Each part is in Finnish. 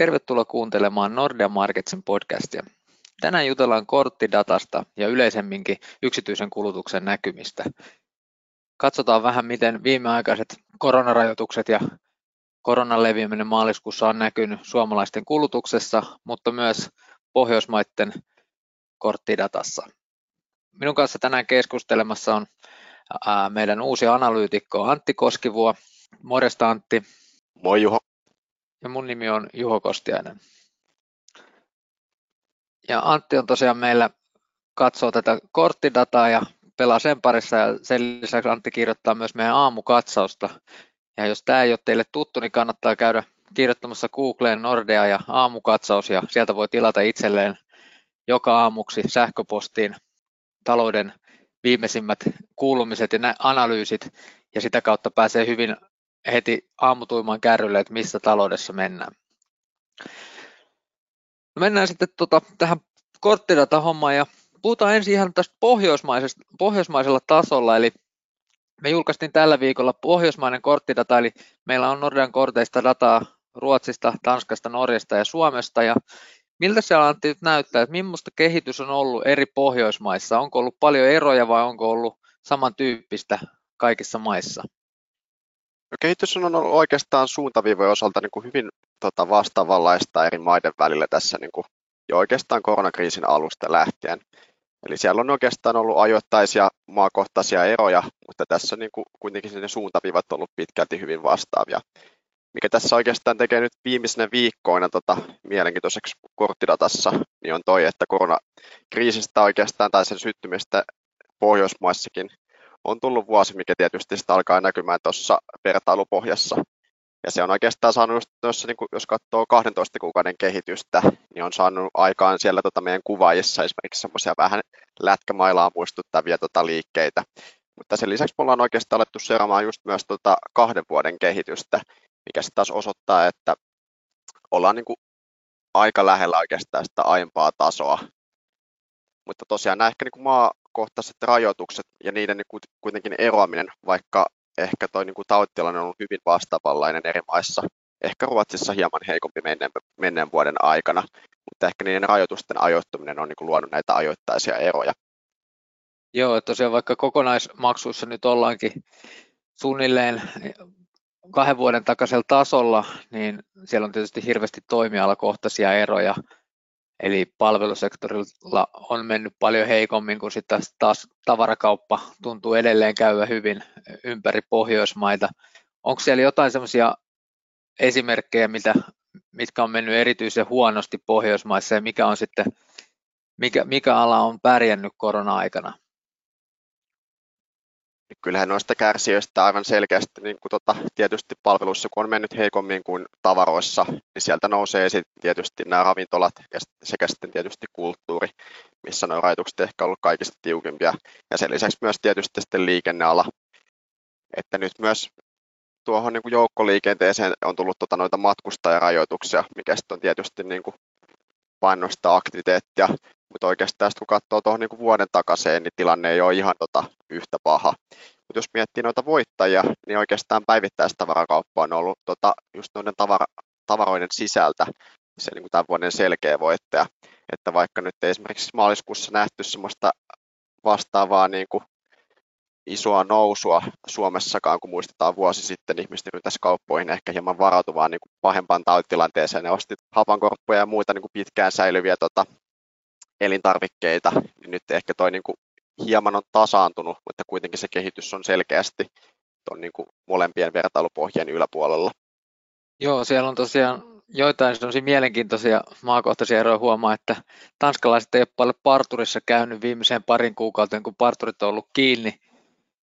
Tervetuloa kuuntelemaan Nordea Marketsin podcastia. Tänään jutellaan korttidatasta ja yleisemminkin yksityisen kulutuksen näkymistä. Katsotaan vähän, miten viimeaikaiset koronarajoitukset ja koronan leviäminen maaliskuussa on näkynyt suomalaisten kulutuksessa, mutta myös Pohjoismaiden korttidatassa. Minun kanssa tänään keskustelemassa on meidän uusi analyytikko Antti Koskivuo. Morjesta Antti. Moi Juho. Ja mun nimi on Juho Kostiainen. Ja Antti on tosiaan meillä katsoo tätä korttidataa ja pelaa sen parissa ja sen lisäksi Antti kirjoittaa myös meidän aamukatsausta. Ja jos tämä ei ole teille tuttu, niin kannattaa käydä kirjoittamassa Googleen Nordea ja aamukatsaus ja sieltä voi tilata itselleen joka aamuksi sähköpostiin talouden viimeisimmät kuulumiset ja analyysit ja sitä kautta pääsee hyvin heti aamutuimaan kärrylle, että missä taloudessa mennään. No mennään sitten tota, tähän korttidata-hommaan ja puhutaan ensin ihan tästä pohjoismaisella tasolla, eli me julkaistiin tällä viikolla pohjoismainen korttidata, eli meillä on Nordean korteista dataa Ruotsista, Tanskasta, Norjasta ja Suomesta, ja miltä se Antti nyt näyttää, että millaista kehitys on ollut eri Pohjoismaissa? Onko ollut paljon eroja vai onko ollut samantyyppistä kaikissa maissa? No, kehitys on ollut oikeastaan suuntaviivojen osalta niin kuin hyvin tota, vastaavanlaista eri maiden välillä tässä niin kuin jo oikeastaan koronakriisin alusta lähtien. Eli siellä on oikeastaan ollut ajoittaisia maakohtaisia eroja, mutta tässä on niin kuin kuitenkin ne suuntaviivat ollut pitkälti hyvin vastaavia. Mikä tässä oikeastaan tekee nyt viimeisenä viikkoina tota, mielenkiintoiseksi korttidatassa, niin on toi, että koronakriisistä oikeastaan tai sen syttymistä Pohjoismaissakin on tullut vuosi, mikä tietysti sitä alkaa näkymään tuossa vertailupohjassa. Ja se on oikeastaan saanut, just tuossa, niin jos katsoo 12 kuukauden kehitystä, niin on saanut aikaan siellä tota meidän kuvaajissa esimerkiksi semmoisia vähän lätkämailaa muistuttavia tota liikkeitä. Mutta sen lisäksi me ollaan oikeastaan alettu seuraamaan just myös tota kahden vuoden kehitystä, mikä se taas osoittaa, että ollaan niin aika lähellä oikeastaan sitä aiempaa tasoa. Mutta tosiaan nämä ehkä niin kuin maakohtaiset rajoitukset ja niiden niin kuitenkin eroaminen, vaikka ehkä tuo niin tautitilanne on ollut hyvin vastaavanlainen eri maissa, ehkä Ruotsissa hieman heikompi menneen, menneen vuoden aikana, mutta ehkä niiden rajoitusten ajoittuminen on niin luonut näitä ajoittaisia eroja. Joo, tosiaan vaikka kokonaismaksuissa nyt ollaankin suunnilleen kahden vuoden takaisella tasolla, niin siellä on tietysti hirveästi toimialakohtaisia eroja, eli palvelusektorilla on mennyt paljon heikommin, kun sitten taas tavarakauppa tuntuu edelleen käyvä hyvin ympäri Pohjoismaita. Onko siellä jotain sellaisia esimerkkejä, mitä, mitkä on mennyt erityisen huonosti Pohjoismaissa ja mikä on sitten, mikä, mikä ala on pärjännyt korona-aikana? Niin kyllähän noista kärsijöistä aivan selkeästi niin kuin tota, tietysti palveluissa, kun on mennyt heikommin kuin tavaroissa, niin sieltä nousee sitten tietysti nämä ravintolat ja sekä sitten tietysti kulttuuri, missä nuo rajoitukset ehkä ollut kaikista tiukimpia. Ja sen lisäksi myös tietysti sitten liikenneala, että nyt myös tuohon niin kuin joukkoliikenteeseen on tullut tota, noita matkustajarajoituksia, mikä sitten on tietysti niin kuin painosta aktiviteettia, mutta oikeastaan kun katsoo tuohon niin vuoden takaisin, niin tilanne ei ole ihan tota yhtä paha. Mutta jos miettii noita voittajia, niin oikeastaan päivittäistavarakauppa on ollut tota, just noiden tavara, tavaroiden sisältä se niin kuin tämän vuoden selkeä voittaja. Että vaikka nyt ei esimerkiksi maaliskuussa nähty sellaista vastaavaa niin kuin isoa nousua Suomessakaan, kun muistetaan vuosi sitten ihmiset tässä kauppoihin ehkä hieman varautuvaan niin kuin pahempaan tautitilanteeseen. Ne osti hapankorppuja ja muita niin kuin pitkään säilyviä tota, elintarvikkeita, niin nyt ehkä toi niin kuin hieman on tasaantunut, mutta kuitenkin se kehitys on selkeästi tuon niin kuin molempien vertailupohjien yläpuolella. Joo, siellä on tosiaan joitain sellaisia mielenkiintoisia maakohtaisia eroja huomaa, että tanskalaiset ei ole paljon parturissa käynyt viimeiseen parin kuukauteen, kun parturit on ollut kiinni.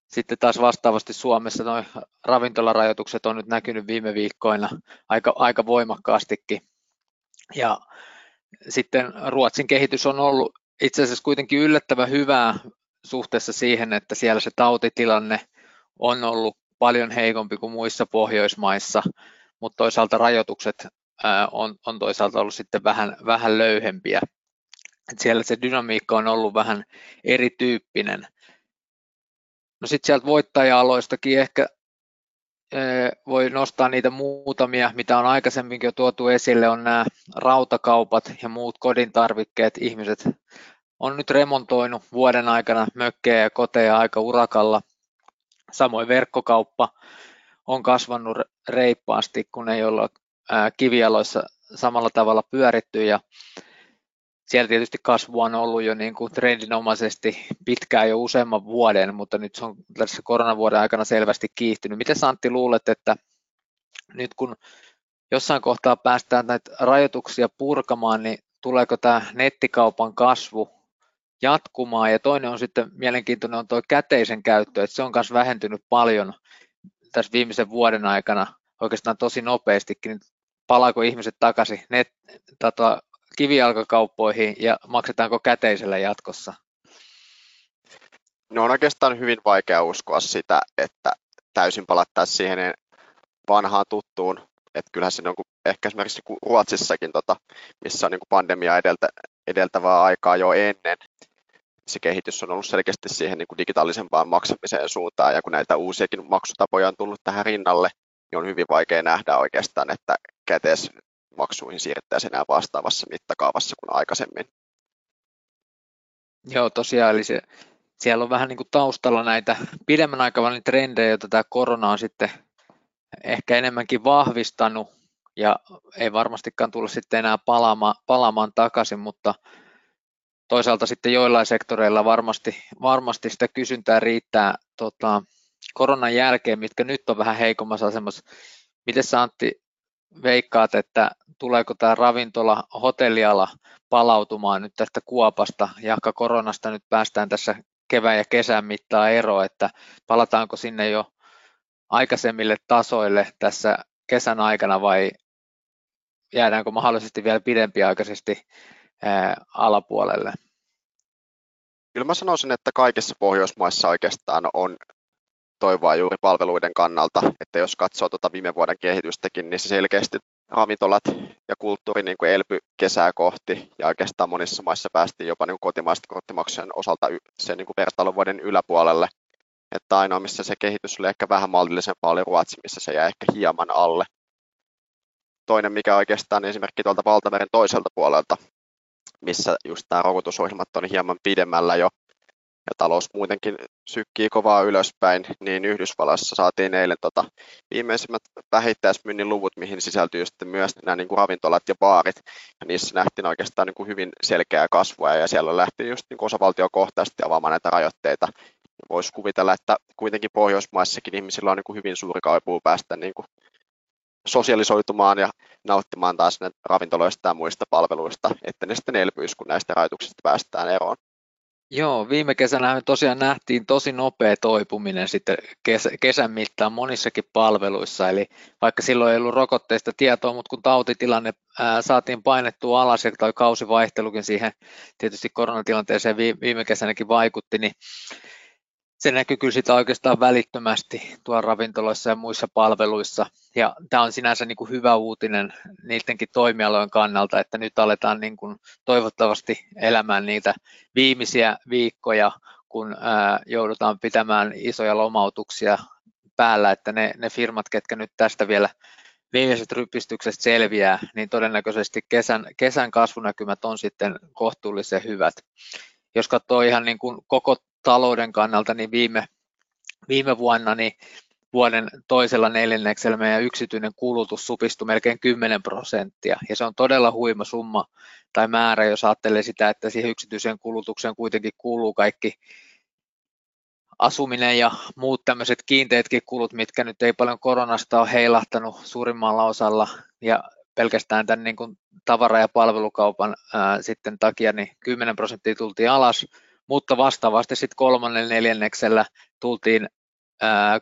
Sitten taas vastaavasti Suomessa nuo ravintolarajoitukset on nyt näkynyt viime viikkoina aika, aika voimakkaastikin. Ja sitten Ruotsin kehitys on ollut itse asiassa kuitenkin yllättävän hyvää suhteessa siihen, että siellä se tautitilanne on ollut paljon heikompi kuin muissa Pohjoismaissa, mutta toisaalta rajoitukset on, on toisaalta ollut sitten vähän, vähän löyhempiä. Et siellä se dynamiikka on ollut vähän erityyppinen. No sitten sieltä voittaja-aloistakin ehkä voi nostaa niitä muutamia, mitä on aikaisemminkin jo tuotu esille, on nämä rautakaupat ja muut kodin tarvikkeet. Ihmiset on nyt remontoinut vuoden aikana mökkejä ja koteja aika urakalla. Samoin verkkokauppa on kasvanut reippaasti, kun ei olla kivialoissa samalla tavalla pyöritty ja siellä tietysti kasvu on ollut jo niin kuin trendinomaisesti pitkään jo useamman vuoden, mutta nyt se on tässä koronavuoden aikana selvästi kiihtynyt. Miten Santti luulet, että nyt kun jossain kohtaa päästään näitä rajoituksia purkamaan, niin tuleeko tämä nettikaupan kasvu jatkumaan? Ja toinen on sitten mielenkiintoinen on tuo käteisen käyttö, että se on myös vähentynyt paljon tässä viimeisen vuoden aikana oikeastaan tosi nopeastikin. Palaako ihmiset takaisin net, tota, kivijalkakauppoihin ja maksetaanko käteisellä jatkossa? No on oikeastaan hyvin vaikea uskoa sitä, että täysin palattaisiin siihen vanhaan tuttuun, että kyllähän se on ehkä esimerkiksi Ruotsissakin, tota, missä on niin pandemia edeltä, edeltävää aikaa jo ennen, se kehitys on ollut selkeästi siihen niin kuin digitaalisempaan maksamiseen suuntaan, ja kun näitä uusiakin maksutapoja on tullut tähän rinnalle, niin on hyvin vaikea nähdä oikeastaan, että käteis maksuihin siirrettäisiin enää vastaavassa mittakaavassa kuin aikaisemmin. Joo, tosiaan, eli se, siellä on vähän niin kuin taustalla näitä pidemmän aikavälin trendejä, joita tämä korona on sitten ehkä enemmänkin vahvistanut, ja ei varmastikaan tulla sitten enää palaamaan, palaamaan takaisin, mutta toisaalta sitten joillain sektoreilla varmasti, varmasti sitä kysyntää riittää tota, koronan jälkeen, mitkä nyt on vähän heikommassa asemassa. Miten Antti veikkaat, että tuleeko tämä ravintola, hotelliala palautumaan nyt tästä kuopasta, jahka koronasta nyt päästään tässä kevään ja kesän mittaan eroon, että palataanko sinne jo aikaisemmille tasoille tässä kesän aikana vai jäädäänkö mahdollisesti vielä pidempiaikaisesti alapuolelle? Kyllä mä sanoisin, että kaikissa Pohjoismaissa oikeastaan on toivoa juuri palveluiden kannalta, että jos katsoo tuota viime vuoden kehitystäkin, niin se selkeästi ravintolat ja kulttuuri niin kuin elpy kesää kohti ja oikeastaan monissa maissa päästiin jopa niin kotimaisten korttimaksujen osalta sen niin vertailuvuoden yläpuolelle. Että ainoa, missä se kehitys oli ehkä vähän maltillisempaa, oli Ruotsi, missä se jäi ehkä hieman alle. Toinen, mikä oikeastaan esimerkki tuolta valtameren toiselta puolelta, missä just nämä rokotusohjelmat on hieman pidemmällä jo, ja talous muutenkin sykkii kovaa ylöspäin, niin Yhdysvalloissa saatiin eilen tota viimeisimmät vähittäismyynnin luvut, mihin sisältyy sitten myös nämä niin kuin ravintolat ja baarit, ja niissä nähtiin oikeastaan niin kuin hyvin selkeää kasvua, ja siellä lähti just niin osavaltiokohtaisesti avaamaan näitä rajoitteita. Voisi kuvitella, että kuitenkin Pohjoismaissakin ihmisillä on niin kuin hyvin suuri kaipuu päästä niin kuin sosialisoitumaan ja nauttimaan taas ne ravintoloista ja muista palveluista, että ne sitten elpyisi, kun näistä rajoituksista päästään eroon. Joo, viime kesänä tosiaan nähtiin tosi nopea toipuminen sitten kesä, kesän mittaan monissakin palveluissa, eli vaikka silloin ei ollut rokotteista tietoa, mutta kun tautitilanne saatiin painettua alas ja toi kausivaihtelukin siihen tietysti koronatilanteeseen viime kesänäkin vaikutti, niin se näkyy kyllä sitä oikeastaan välittömästi tuolla ravintoloissa ja muissa palveluissa. Ja tämä on sinänsä niin kuin hyvä uutinen niidenkin toimialojen kannalta, että nyt aletaan niin kuin toivottavasti elämään niitä viimeisiä viikkoja, kun ää, joudutaan pitämään isoja lomautuksia päällä, että ne, ne firmat, ketkä nyt tästä vielä viimeiset rypistykset selviää, niin todennäköisesti kesän, kesän kasvunäkymät on sitten kohtuullisen hyvät. Jos katsoo ihan niin kuin koko talouden kannalta, niin viime, viime vuonna niin vuoden toisella neljänneksellä meidän yksityinen kulutus supistui melkein 10 prosenttia, ja se on todella huima summa tai määrä, jos ajattelee sitä, että siihen yksityiseen kulutukseen kuitenkin kuuluu kaikki asuminen ja muut tämmöiset kiinteätkin kulut, mitkä nyt ei paljon koronasta ole heilahtanut suurimmalla osalla, ja pelkästään tämän niin kuin tavara- ja palvelukaupan ää, sitten takia niin 10 prosenttia tultiin alas, mutta vastaavasti sitten kolmannen neljänneksellä tultiin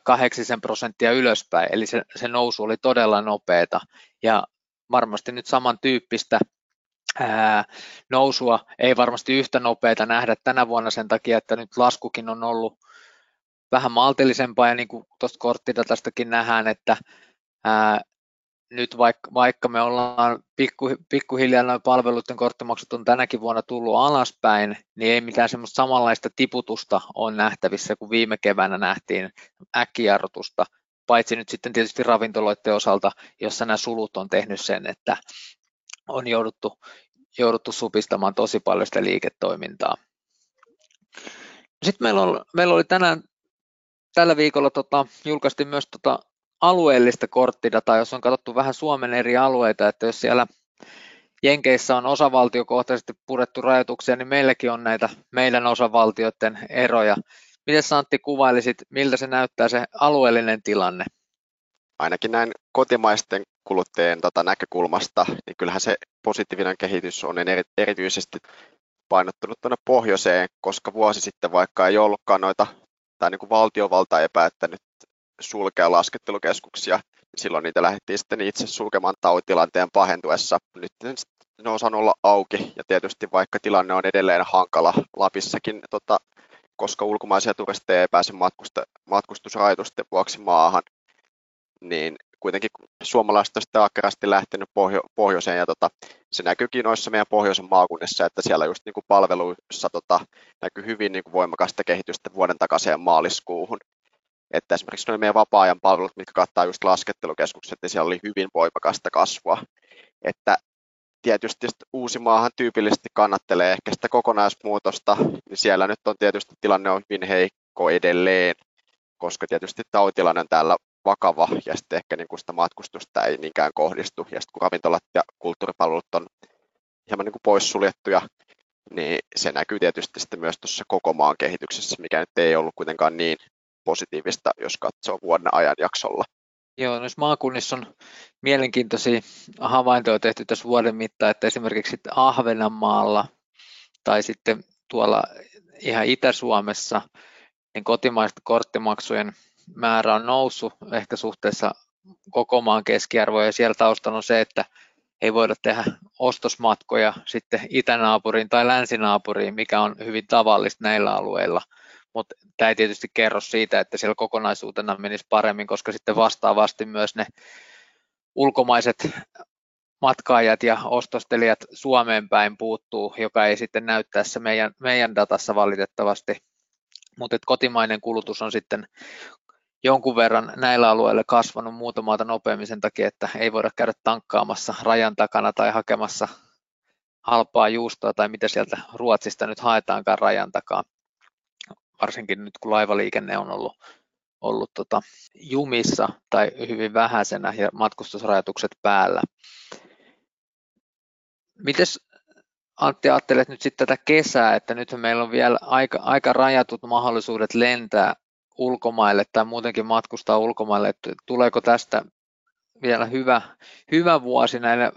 kahdeksisen prosenttia ylöspäin, eli se, se nousu oli todella nopeata ja varmasti nyt samantyyppistä ää, nousua ei varmasti yhtä nopeata nähdä tänä vuonna sen takia, että nyt laskukin on ollut vähän maltillisempaa. Ja niin kuin tuosta korttidatastakin nähdään, että ää, nyt vaikka, vaikka me ollaan pikku, pikkuhiljaa noin palveluiden korttimaksut on tänäkin vuonna tullut alaspäin, niin ei mitään semmoista samanlaista tiputusta on nähtävissä kuin viime keväänä nähtiin äkkijarrutusta. paitsi nyt sitten tietysti ravintoloiden osalta, jossa nämä sulut on tehnyt sen, että on jouduttu, jouduttu supistamaan tosi paljon sitä liiketoimintaa. Sitten meillä, oli, meillä oli tänään, tällä viikolla tota, julkaistiin myös tota alueellista korttidataa, jos on katsottu vähän Suomen eri alueita, että jos siellä Jenkeissä on osavaltiokohtaisesti purettu rajoituksia, niin meilläkin on näitä meidän osavaltioiden eroja. Miten Santti kuvailisit, miltä se näyttää se alueellinen tilanne? Ainakin näin kotimaisten kuluttajien tota, näkökulmasta, niin kyllähän se positiivinen kehitys on eri, erityisesti painottunut tuonne pohjoiseen, koska vuosi sitten vaikka ei ollutkaan noita, tai niin kuin valtiovalta ei päättänyt sulkea laskettelukeskuksia, niin silloin niitä lähdettiin sitten itse sulkemaan tautilanteen pahentuessa. Nyt ne on saanut olla auki, ja tietysti vaikka tilanne on edelleen hankala Lapissakin, tota, koska ulkomaisia turisteja ei pääse matkustusrajoitusten vuoksi maahan, niin kuitenkin suomalaiset on sitten ahkerasti lähtenyt pohjo- pohjoiseen ja tota, se näkyykin noissa meidän pohjoisen maakunnissa, että siellä just niin kuin palveluissa tota, näkyy hyvin niin kuin voimakasta kehitystä vuoden takaisin maaliskuuhun. Että esimerkiksi noin meidän vapaa-ajan palvelut, mitkä kattaa just laskettelukeskukset, niin siellä oli hyvin voimakasta kasvua. Että tietysti Uusimaahan tyypillisesti kannattelee ehkä sitä kokonaismuutosta, niin siellä nyt on tietysti tilanne on hyvin heikko edelleen, koska tietysti tautilanne on täällä vakava ja sitten ehkä niin kuin sitä matkustusta ei niinkään kohdistu. Ja sitten kun ravintolat ja kulttuuripalvelut on hieman niin kuin poissuljettuja, niin se näkyy tietysti sitten myös tuossa koko maan kehityksessä, mikä nyt ei ollut kuitenkaan niin positiivista, jos katsoo vuoden ajanjaksolla. Joo, noissa maakunnissa on mielenkiintoisia havaintoja tehty tässä vuoden mittaan, että esimerkiksi Ahvenanmaalla tai sitten tuolla ihan Itä-Suomessa niin kotimaisten korttimaksujen määrä on noussut ehkä suhteessa koko maan keskiarvoon ja siellä taustalla on se, että ei voida tehdä ostosmatkoja sitten itänaapuriin tai länsinaapuriin, mikä on hyvin tavallista näillä alueilla. Mutta tämä ei tietysti kerro siitä, että siellä kokonaisuutena menisi paremmin, koska sitten vastaavasti myös ne ulkomaiset matkaajat ja ostostelijat Suomeen päin puuttuu, joka ei sitten näy tässä meidän, meidän datassa valitettavasti. Mutta kotimainen kulutus on sitten jonkun verran näillä alueilla kasvanut muutamalta nopeammin sen takia, että ei voida käydä tankkaamassa rajan takana tai hakemassa halpaa juustoa tai mitä sieltä Ruotsista nyt haetaankaan rajan takaa. Varsinkin nyt kun laivaliikenne on ollut, ollut tota jumissa tai hyvin vähäisenä ja matkustusrajoitukset päällä. Mites Antti ajattelet nyt sitten tätä kesää, että nyt meillä on vielä aika, aika rajatut mahdollisuudet lentää ulkomaille tai muutenkin matkustaa ulkomaille, että tuleeko tästä vielä hyvä, hyvä vuosi näille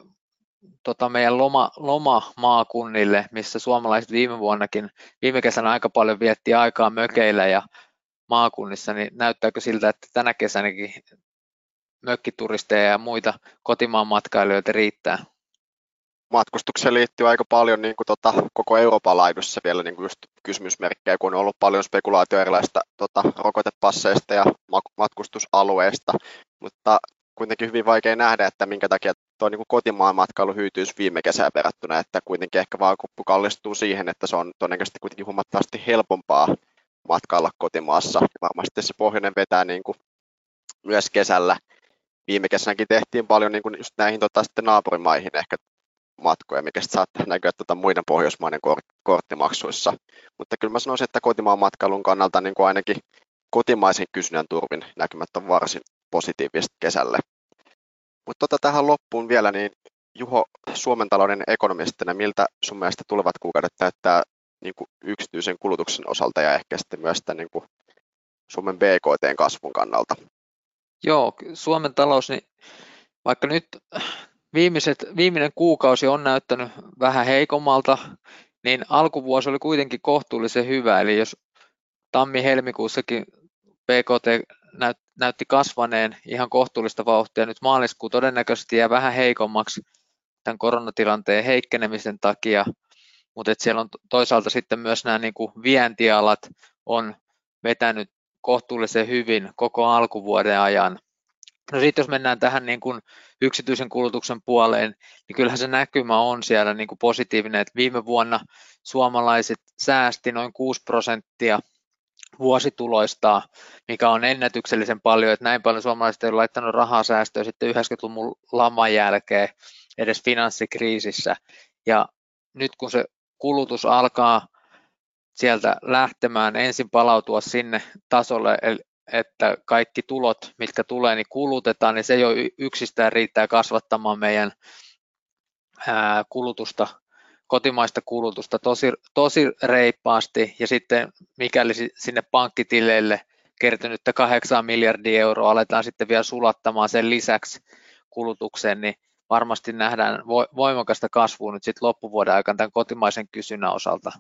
tota meidän loma, lomamaakunnille, missä suomalaiset viime vuonnakin, viime kesänä aika paljon vietti aikaa mökeillä ja maakunnissa, niin näyttääkö siltä, että tänä kesänäkin mökkituristeja ja muita kotimaan matkailijoita riittää? matkustukseen liittyy aika paljon niin kuin, tota, koko Euroopan laidussa vielä niin kuin just kysymysmerkkejä, kun on ollut paljon spekulaatio erilaisista tota, rokotepasseista ja matkustusalueista, mutta kuitenkin hyvin vaikea nähdä, että minkä takia tuo niin kotimaan matkailu hyytyisi viime kesään verrattuna, että kuitenkin ehkä vaakuppu kallistuu siihen, että se on todennäköisesti kuitenkin huomattavasti helpompaa matkailla kotimaassa. Varmasti se pohjoinen vetää niin kuin myös kesällä. Viime kesänäkin tehtiin paljon niin kuin just näihin tota, sitten naapurimaihin ehkä matkoja, mikä saattaa näkyä tuota muiden pohjoismaiden korttimaksuissa. Mutta kyllä mä sanoisin, että kotimaan matkailun kannalta niin kuin ainakin kotimaisen kysynnän turvin näkymät on varsin positiiviset kesälle. Mutta tota tähän loppuun vielä, niin Juho, Suomen talouden ekonomistina, miltä sun mielestä tulevat kuukaudet näyttää niin kuin yksityisen kulutuksen osalta ja ehkä sitten myös tämän niin kuin Suomen BKT-kasvun kannalta? Joo, Suomen talous, niin vaikka nyt viimeiset, viimeinen kuukausi on näyttänyt vähän heikommalta, niin alkuvuosi oli kuitenkin kohtuullisen hyvä. Eli jos tammi-helmikuussakin PKT näytti kasvaneen ihan kohtuullista vauhtia, nyt maaliskuu todennäköisesti jää vähän heikommaksi tämän koronatilanteen heikkenemisen takia, mutta siellä on toisaalta sitten myös nämä niin kuin vientialat on vetänyt kohtuullisen hyvin koko alkuvuoden ajan. No sitten jos mennään tähän niin kuin yksityisen kulutuksen puoleen, niin kyllähän se näkymä on siellä niin kuin positiivinen, että viime vuonna suomalaiset säästi noin 6 prosenttia vuosituloistaan, mikä on ennätyksellisen paljon, että näin paljon suomalaiset ei ole laittanut rahaa säästöä sitten 90-luvun laman jälkeen edes finanssikriisissä. Ja nyt kun se kulutus alkaa sieltä lähtemään, ensin palautua sinne tasolle, että kaikki tulot, mitkä tulee, niin kulutetaan, niin se jo yksistään riittää kasvattamaan meidän kulutusta, kotimaista kulutusta tosi, tosi reippaasti, ja sitten mikäli sinne pankkitileille kertynyttä 8 miljardia euroa aletaan sitten vielä sulattamaan sen lisäksi kulutukseen, niin varmasti nähdään voimakasta kasvua nyt sitten loppuvuoden aikana tämän kotimaisen kysynnän osalta.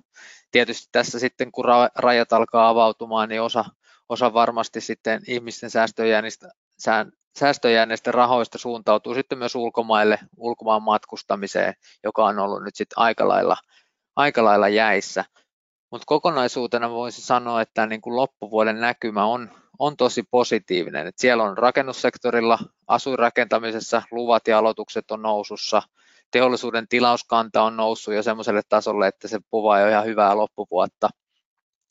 Tietysti tässä sitten kun rajat alkaa avautumaan, niin osa, osa varmasti sitten ihmisten säästöjäännistä, säästöjääneistä rahoista suuntautuu sitten myös ulkomaille, ulkomaan matkustamiseen, joka on ollut nyt sitten aika lailla, aika lailla jäissä. Mutta kokonaisuutena voisi sanoa, että niin kuin loppuvuoden näkymä on, on tosi positiivinen. Et siellä on rakennussektorilla, asuinrakentamisessa luvat ja aloitukset on nousussa, teollisuuden tilauskanta on noussut jo semmoiselle tasolle, että se puvaa jo ihan hyvää loppuvuotta.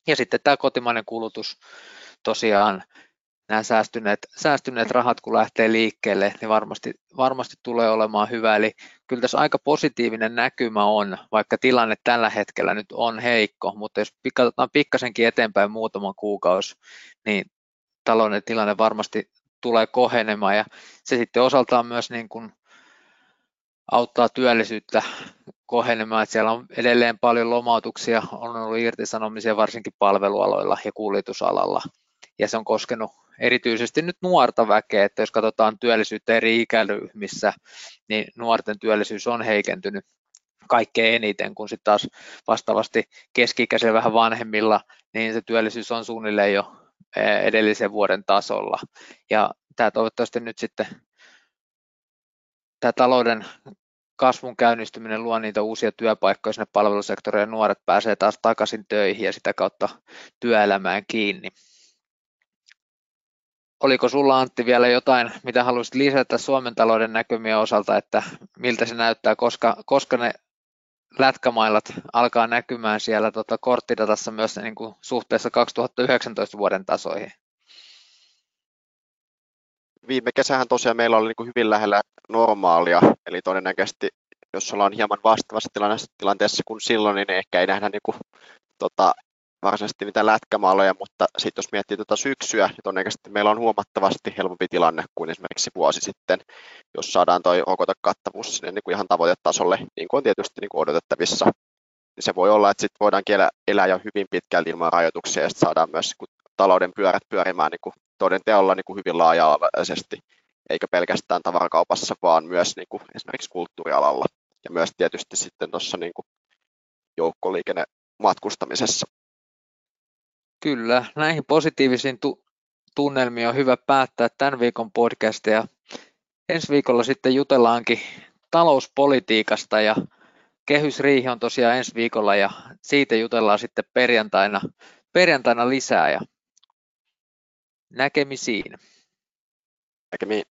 Ja sitten tämä kotimainen kulutus tosiaan nämä säästyneet, säästyneet rahat, kun lähtee liikkeelle, niin varmasti, varmasti tulee olemaan hyvä. Eli kyllä tässä aika positiivinen näkymä on, vaikka tilanne tällä hetkellä nyt on heikko, mutta jos katsotaan pikkasenkin eteenpäin muutaman kuukausi, niin talouden tilanne varmasti tulee kohenemaan. Ja se sitten osaltaan myös niin kuin auttaa työllisyyttä kohenemaan, että siellä on edelleen paljon lomautuksia, on ollut irtisanomisia varsinkin palvelualoilla ja kuljetusalalla ja se on koskenut erityisesti nyt nuorta väkeä, että jos katsotaan työllisyyttä eri ikäryhmissä, niin nuorten työllisyys on heikentynyt kaikkein eniten, kun sitten taas vastaavasti keski-ikäisillä vähän vanhemmilla, niin se työllisyys on suunnilleen jo edellisen vuoden tasolla. Ja tämä toivottavasti nyt sitten tämä talouden kasvun käynnistyminen luo niitä uusia työpaikkoja sinne palvelusektorille ja nuoret pääsee taas takaisin töihin ja sitä kautta työelämään kiinni. Oliko sulla Antti vielä jotain, mitä haluaisit lisätä Suomen talouden näkymien osalta, että miltä se näyttää, koska, koska ne lätkämailat alkaa näkymään siellä tota, korttidatassa myös niin kuin suhteessa 2019 vuoden tasoihin? Viime kesähän tosiaan meillä oli niin kuin hyvin lähellä normaalia, eli todennäköisesti jos ollaan hieman vastaavassa tilanteessa kuin silloin, niin ehkä ei nähdä niin kuin, tota, varsinaisesti mitään lätkämaaloja, mutta sitten jos miettii tuota syksyä, niin todennäköisesti meillä on huomattavasti helpompi tilanne kuin esimerkiksi vuosi sitten, jos saadaan tuo rokotekattavuus sinne niin kuin ihan tavoitetasolle, niin kuin on tietysti niin kuin odotettavissa. Niin se voi olla, että sitten voidaan kielä elää jo hyvin pitkälti ilman rajoituksia ja sitten saadaan myös niin talouden pyörät pyörimään niin kuin toden teolla niin kuin hyvin laaja-alaisesti, eikä pelkästään tavarakaupassa, vaan myös niin kuin esimerkiksi kulttuurialalla ja myös tietysti sitten tuossa niin joukkoliikenne matkustamisessa. Kyllä, näihin positiivisiin tu- tunnelmiin on hyvä päättää tämän viikon podcastia. Ensi viikolla sitten jutellaankin talouspolitiikasta ja kehysriihi on tosiaan ensi viikolla ja siitä jutellaan sitten perjantaina, perjantaina lisää ja näkemisiin. Näkemiin.